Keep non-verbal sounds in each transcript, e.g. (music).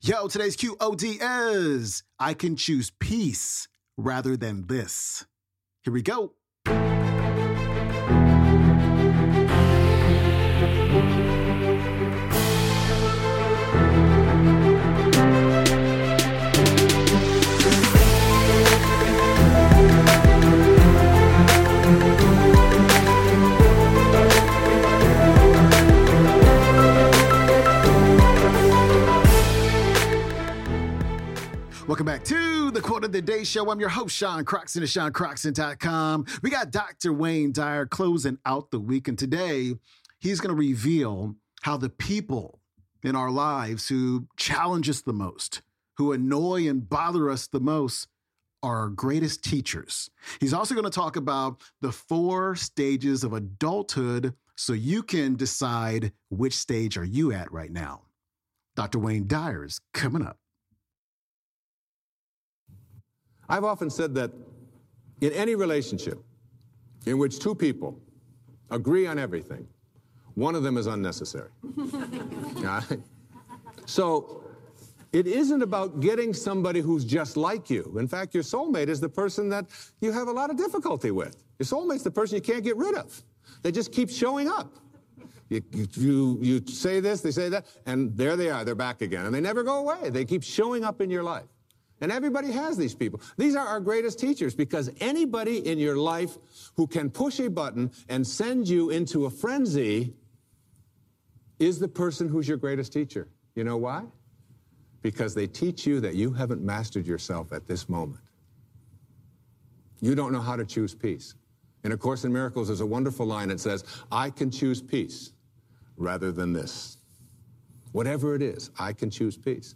Yo, today's QOD is I can choose peace rather than this. Here we go. Welcome back to the Quote of the Day Show. I'm your host, Sean Croxton of SeanCroxton.com. We got Dr. Wayne Dyer closing out the week, and today he's going to reveal how the people in our lives who challenge us the most, who annoy and bother us the most, are our greatest teachers. He's also going to talk about the four stages of adulthood so you can decide which stage are you at right now. Dr. Wayne Dyer is coming up. I've often said that in any relationship in which two people agree on everything, one of them is unnecessary. (laughs) Right? So it isn't about getting somebody who's just like you. In fact, your soulmate is the person that you have a lot of difficulty with. Your soulmate's the person you can't get rid of. They just keep showing up. You, you, you, say this, they say that, and there they are, they're back again. And they never go away. They keep showing up in your life. And everybody has these people. These are our greatest teachers because anybody in your life who can push a button and send you into a frenzy is the person who's your greatest teacher. You know why? Because they teach you that you haven't mastered yourself at this moment. You don't know how to choose peace. In A Course in Miracles, there's a wonderful line that says, I can choose peace rather than this. Whatever it is, I can choose peace.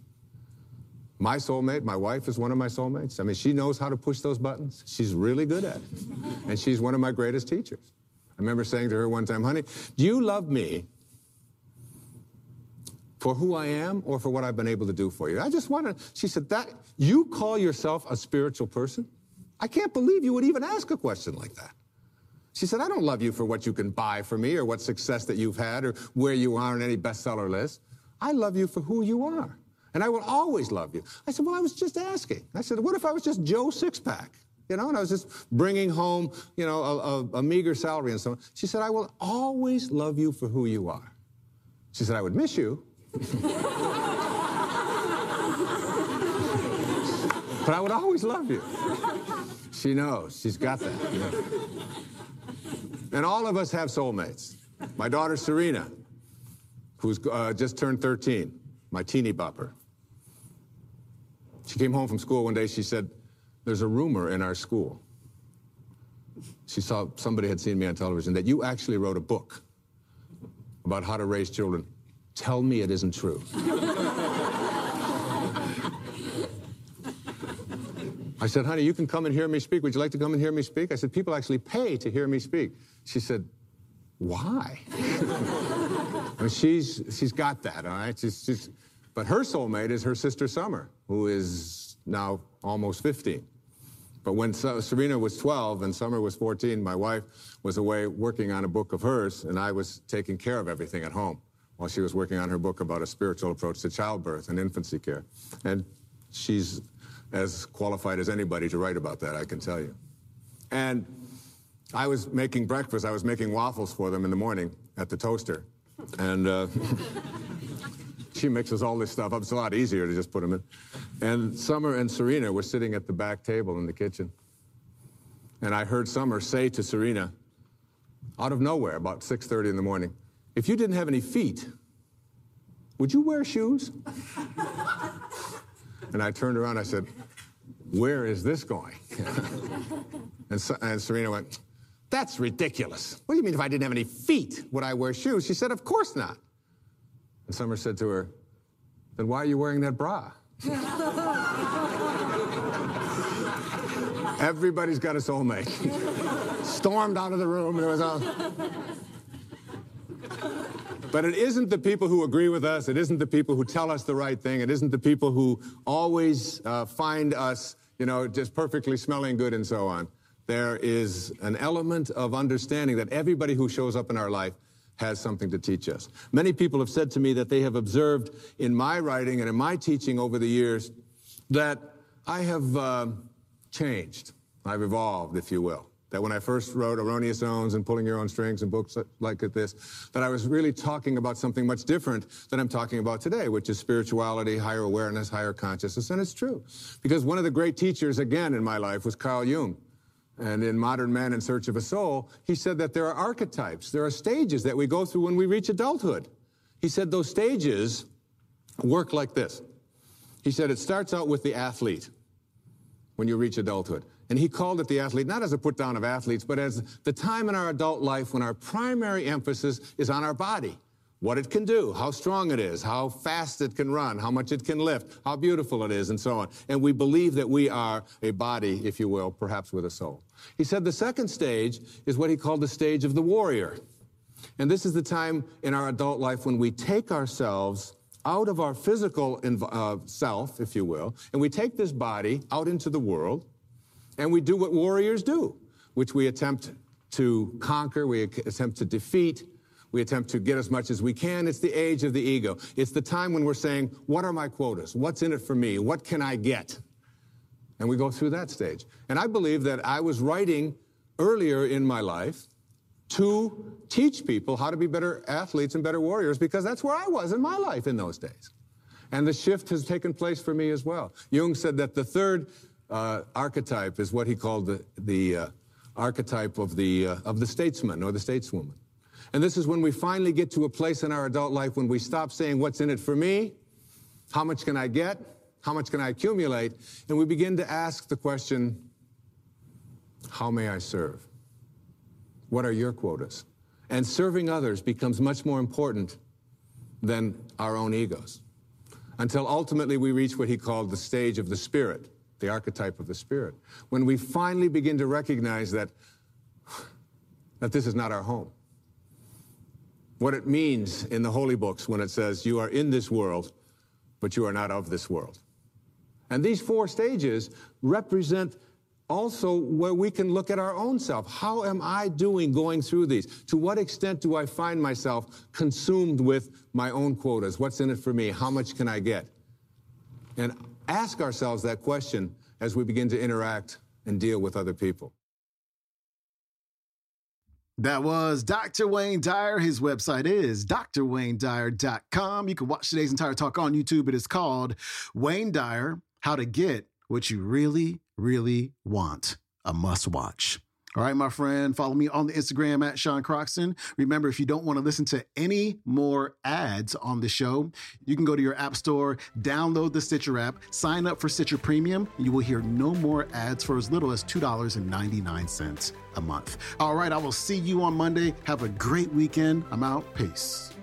My soulmate, my wife is one of my soulmates. I mean, she knows how to push those buttons. She's really good at it. And she's one of my greatest teachers. I remember saying to her one time, honey, do you love me for who I am or for what I've been able to do for you? I just wanted, she said, that, you call yourself a spiritual person? I can't believe you would even ask a question like that. She said, I don't love you for what you can buy for me or what success that you've had or where you are on any bestseller list. I love you for who you are. And I will always love you. I said, Well, I was just asking. I said, What if I was just Joe Sixpack? You know, and I was just bringing home, you know, a, a, a meager salary and so on. She said, I will always love you for who you are. She said, I would miss you. (laughs) but I would always love you. She knows. She's got that. And all of us have soulmates. My daughter Serena, who's uh, just turned 13, my teeny bopper. She came home from school one day. She said, There's a rumor in our school. She saw somebody had seen me on television that you actually wrote a book about how to raise children. Tell me it isn't true. I said, honey, you can come and hear me speak. Would you like to come and hear me speak? I said, people actually pay to hear me speak. She said, why? (laughs) I mean, she's, she's got that, all right? She's, she's, but her soulmate is her sister Summer, who is now almost 15. But when Serena was 12 and Summer was 14, my wife was away working on a book of hers, and I was taking care of everything at home while she was working on her book about a spiritual approach to childbirth and infancy care. And she's as qualified as anybody to write about that, I can tell you. And I was making breakfast. I was making waffles for them in the morning at the toaster. And uh, (laughs) she mixes all this stuff up. It's a lot easier to just put them in. And Summer and Serena were sitting at the back table in the kitchen. And I heard Summer say to Serena, out of nowhere, about 6.30 in the morning, if you didn't have any feet, would you wear shoes? (laughs) and I turned around, I said, where is this going? (laughs) and, and Serena went, that's ridiculous. What do you mean if I didn't have any feet, would I wear shoes? She said, of course not. And Summer said to her, Then why are you wearing that bra? (laughs) Everybody's got a soulmate. Stormed out of the room and it was all. But it isn't the people who agree with us. It isn't the people who tell us the right thing. It isn't the people who always uh, find us, you know, just perfectly smelling good and so on. There is an element of understanding that everybody who shows up in our life has something to teach us. Many people have said to me that they have observed in my writing and in my teaching over the years that I have uh, changed. I've evolved, if you will. That when I first wrote Erroneous Zones and Pulling Your Own Strings and books like this, that I was really talking about something much different than I'm talking about today, which is spirituality, higher awareness, higher consciousness. And it's true. Because one of the great teachers, again, in my life was Carl Jung. And in Modern Man in Search of a Soul, he said that there are archetypes, there are stages that we go through when we reach adulthood. He said those stages work like this. He said it starts out with the athlete when you reach adulthood. And he called it the athlete, not as a put down of athletes, but as the time in our adult life when our primary emphasis is on our body what it can do, how strong it is, how fast it can run, how much it can lift, how beautiful it is, and so on. And we believe that we are a body, if you will, perhaps with a soul. He said the second stage is what he called the stage of the warrior. And this is the time in our adult life when we take ourselves out of our physical uh, self, if you will, and we take this body out into the world, and we do what warriors do, which we attempt to conquer, we attempt to defeat, we attempt to get as much as we can. It's the age of the ego. It's the time when we're saying, what are my quotas? What's in it for me? What can I get? And we go through that stage. And I believe that I was writing earlier in my life to teach people how to be better athletes and better warriors because that's where I was in my life in those days. And the shift has taken place for me as well. Jung said that the third uh, archetype is what he called the, the uh, archetype of the, uh, of the statesman or the stateswoman. And this is when we finally get to a place in our adult life when we stop saying, What's in it for me? How much can I get? How much can I accumulate? And we begin to ask the question, How may I serve? What are your quotas? And serving others becomes much more important than our own egos. Until ultimately we reach what he called the stage of the spirit, the archetype of the spirit. When we finally begin to recognize that, (sighs) that this is not our home what it means in the holy books when it says, You are in this world, but you are not of this world. And these four stages represent also where we can look at our own self. How am I doing going through these? To what extent do I find myself consumed with my own quotas? What's in it for me? How much can I get? And ask ourselves that question as we begin to interact and deal with other people. That was Dr. Wayne Dyer. His website is drwaynedyer.com. You can watch today's entire talk on YouTube. It is called Wayne Dyer How to Get What You Really, Really Want. A must watch. All right, my friend, follow me on the Instagram at Sean Croxton. Remember, if you don't want to listen to any more ads on the show, you can go to your app store, download the Stitcher app, sign up for Stitcher Premium, and you will hear no more ads for as little as $2.99 a month. All right, I will see you on Monday. Have a great weekend. I'm out. Peace.